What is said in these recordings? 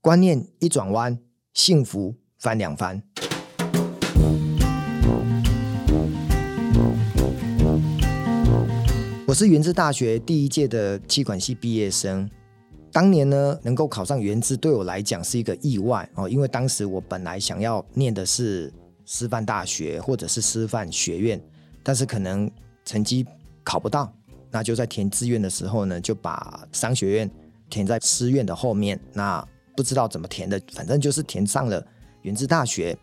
观念一转弯，幸福翻两番。我是元智大学第一届的气管系毕业生。当年呢，能够考上元智，对我来讲是一个意外哦，因为当时我本来想要念的是师范大学或者是师范学院，但是可能成绩考不到，那就在填志愿的时候呢，就把商学院填在师院的后面。那不知道怎么填的，反正就是填上了元智大学。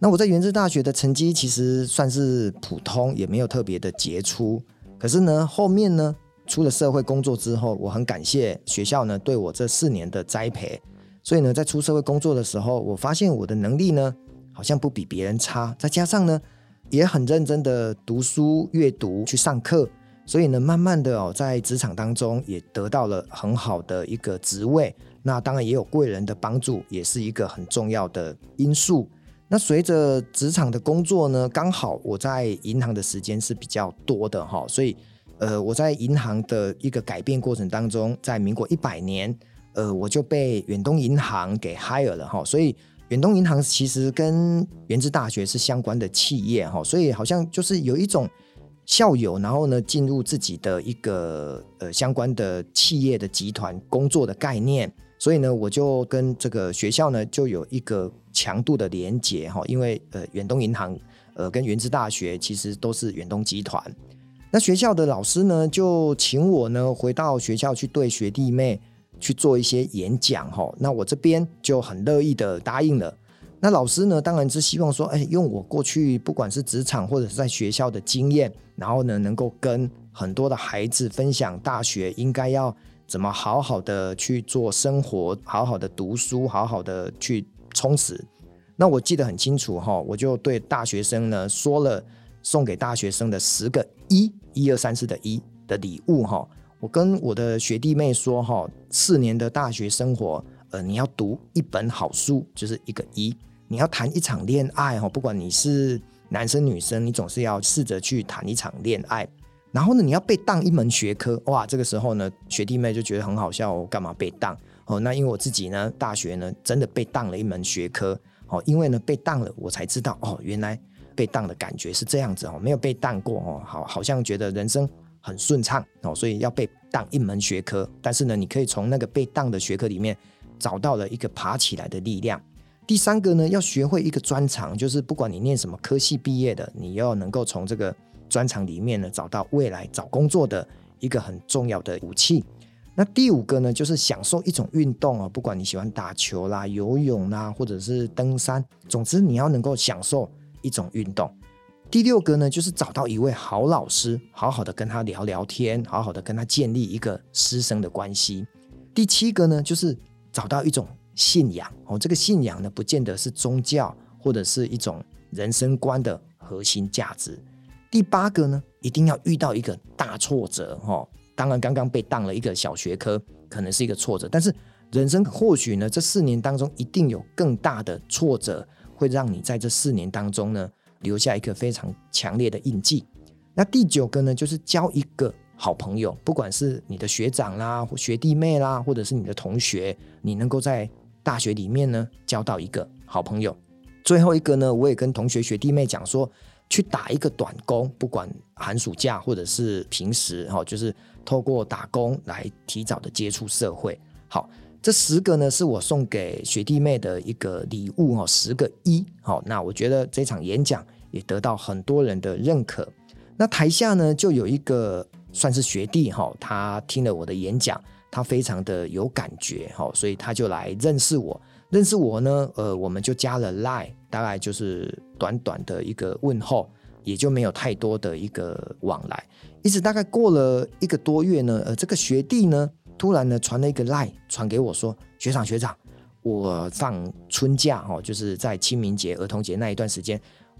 那我在元智大学的成绩其实算是普通，也没有特别的杰出。可是呢，后面呢，出了社会工作之后，我很感谢学校呢对我这四年的栽培。所以呢，在出社会工作的时候，我发现我的能力呢好像不比别人差。再加上呢，也很认真的读书、阅读、去上课，所以呢，慢慢的哦，在职场当中也得到了很好的一个职位。那当然也有贵人的帮助，也是一个很重要的因素。那随着职场的工作呢，刚好我在银行的时间是比较多的哈，所以呃，我在银行的一个改变过程当中，在民国一百年，呃，我就被远东银行给 hire 了哈，所以远东银行其实跟元智大学是相关的企业哈，所以好像就是有一种校友，然后呢进入自己的一个呃相关的企业的集团工作的概念。所以呢，我就跟这个学校呢就有一个强度的连结哈，因为呃远东银行呃跟元智大学其实都是远东集团，那学校的老师呢就请我呢回到学校去对学弟妹去做一些演讲哈，那我这边就很乐意的答应了。那老师呢当然是希望说，哎，用我过去不管是职场或者是在学校的经验，然后呢能够跟很多的孩子分享大学应该要。怎么好好的去做生活，好好的读书，好好的去充实。那我记得很清楚哈，我就对大学生呢说了送给大学生的十个一，一二三四的一的礼物哈。我跟我的学弟妹说哈，四年的大学生活，呃，你要读一本好书，就是一个一；你要谈一场恋爱哈，不管你是男生女生，你总是要试着去谈一场恋爱。然后呢，你要被当一门学科哇！这个时候呢，学弟妹就觉得很好笑，我干嘛被当？哦，那因为我自己呢，大学呢真的被当了一门学科哦，因为呢被当了，我才知道哦，原来被当的感觉是这样子哦，没有被当过哦，好，好像觉得人生很顺畅哦，所以要被当一门学科。但是呢，你可以从那个被当的学科里面找到了一个爬起来的力量。第三个呢，要学会一个专长，就是不管你念什么科系毕业的，你要能够从这个。专长里面呢，找到未来找工作的一个很重要的武器。那第五个呢，就是享受一种运动啊，不管你喜欢打球啦、游泳啦，或者是登山，总之你要能够享受一种运动。第六个呢，就是找到一位好老师，好好的跟他聊聊天，好好的跟他建立一个师生的关系。第七个呢，就是找到一种信仰哦，这个信仰呢，不见得是宗教，或者是一种人生观的核心价值。第八个呢，一定要遇到一个大挫折哈。当然，刚刚被当了一个小学科，可能是一个挫折，但是人生或许呢，这四年当中一定有更大的挫折，会让你在这四年当中呢，留下一个非常强烈的印记。那第九个呢，就是交一个好朋友，不管是你的学长啦、或学弟妹啦，或者是你的同学，你能够在大学里面呢，交到一个好朋友。最后一个呢，我也跟同学学弟妹讲说。去打一个短工，不管寒暑假或者是平时，哈，就是透过打工来提早的接触社会。好，这十个呢是我送给学弟妹的一个礼物，哈，十个一。好，那我觉得这场演讲也得到很多人的认可。那台下呢就有一个算是学弟，哈，他听了我的演讲，他非常的有感觉，哈，所以他就来认识我。认识我呢，呃，我们就加了 Line，大概就是短短的一个问候，也就没有太多的一个往来。一直大概过了一个多月呢，呃，这个学弟呢，突然呢传了一个 Line 传给我说：“学长学长，我放春假哦，就是在清明节、儿童节那一段时间，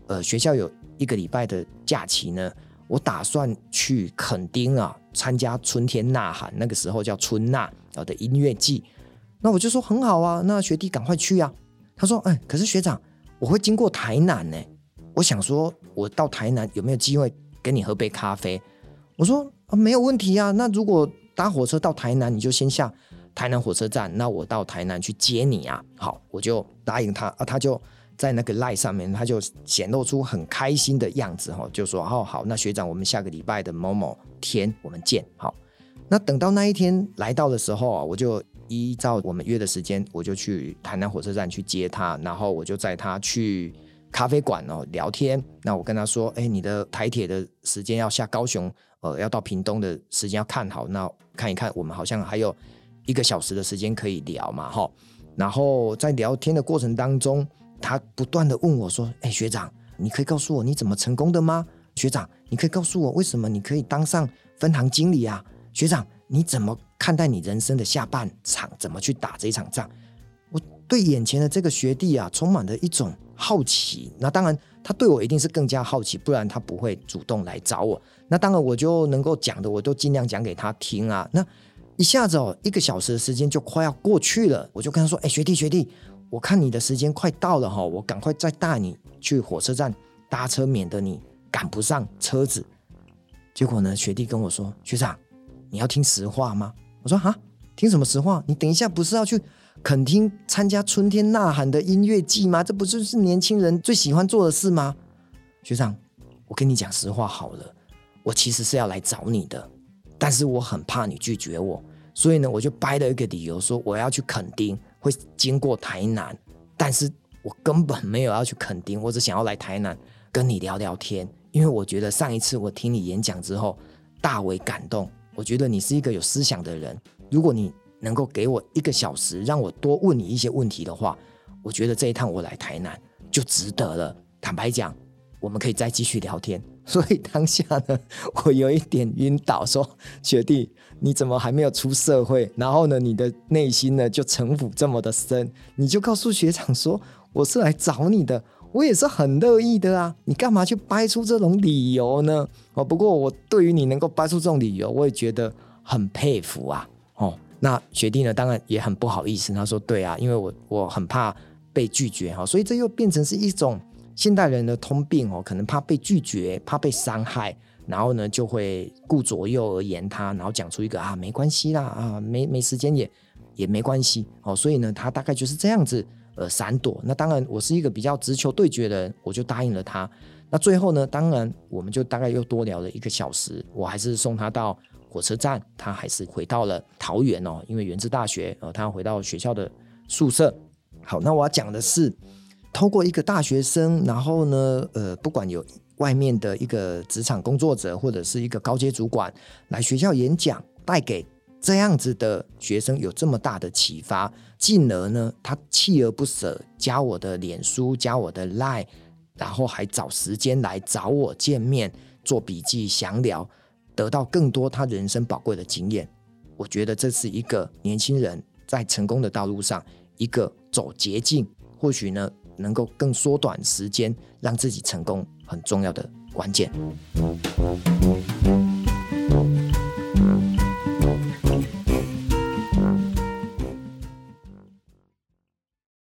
呃，学校有一个礼拜的假期呢，我打算去垦丁啊参加春天呐喊，那个时候叫春呐啊的音乐季。”那我就说很好啊，那学弟赶快去啊。他说：“哎，可是学长，我会经过台南呢。我想说，我到台南有没有机会跟你喝杯咖啡？”我说：“啊，没有问题啊。那如果搭火车到台南，你就先下台南火车站，那我到台南去接你啊。好，我就答应他啊，他就在那个 LINE 上面，他就显露出很开心的样子哈，就说哦好，那学长，我们下个礼拜的某某天我们见。好，那等到那一天来到的时候啊，我就依照我们约的时间，我就去台南火车站去接他，然后我就载他去。咖啡馆哦，聊天。那我跟他说：“哎，你的台铁的时间要下高雄，呃，要到屏东的时间要看好。那看一看，我们好像还有一个小时的时间可以聊嘛，哈。然后在聊天的过程当中，他不断的问我说：‘哎，学长，你可以告诉我你怎么成功的吗？学长，你可以告诉我为什么你可以当上分行经理啊？学长，你怎么看待你人生的下半场？怎么去打这一场仗？’我对眼前的这个学弟啊，充满了一种。”好奇，那当然他对我一定是更加好奇，不然他不会主动来找我。那当然我就能够讲的，我都尽量讲给他听啊。那一下子哦，一个小时的时间就快要过去了，我就跟他说：“哎，学弟学弟，我看你的时间快到了哈，我赶快再带你去火车站搭车，免得你赶不上车子。”结果呢，学弟跟我说：“学长，你要听实话吗？”我说：“啊，听什么实话？你等一下不是要去？”垦丁参加春天呐喊的音乐季吗？这不就是年轻人最喜欢做的事吗？学长，我跟你讲实话好了，我其实是要来找你的，但是我很怕你拒绝我，所以呢，我就掰了一个理由说我要去垦丁，会经过台南，但是我根本没有要去垦丁，我只想要来台南跟你聊聊天，因为我觉得上一次我听你演讲之后大为感动，我觉得你是一个有思想的人，如果你。能够给我一个小时，让我多问你一些问题的话，我觉得这一趟我来台南就值得了。坦白讲，我们可以再继续聊天。所以当下呢，我有一点晕倒，说：“学弟，你怎么还没有出社会？然后呢，你的内心呢就城府这么的深？你就告诉学长说我是来找你的，我也是很乐意的啊。你干嘛去掰出这种理由呢？哦，不过我对于你能够掰出这种理由，我也觉得很佩服啊。哦。”那学弟呢，当然也很不好意思。他说：“对啊，因为我我很怕被拒绝哈，所以这又变成是一种现代人的通病哦，可能怕被拒绝，怕被伤害，然后呢就会顾左右而言他，然后讲出一个啊没关系啦啊没没时间也也没关系哦，所以呢他大概就是这样子呃闪躲。那当然我是一个比较直球对决的人，我就答应了他。那最后呢，当然我们就大概又多聊了一个小时，我还是送他到。火车站，他还是回到了桃园哦，因为元智大学，呃，他回到学校的宿舍。好，那我要讲的是，透过一个大学生，然后呢，呃，不管有外面的一个职场工作者，或者是一个高阶主管来学校演讲，带给这样子的学生有这么大的启发，进而呢，他锲而不舍加我的脸书，加我的 Line，然后还找时间来找我见面，做笔记详聊。得到更多他人生宝贵的经验，我觉得这是一个年轻人在成功的道路上一个走捷径，或许呢能够更缩短时间，让自己成功很重要的关键。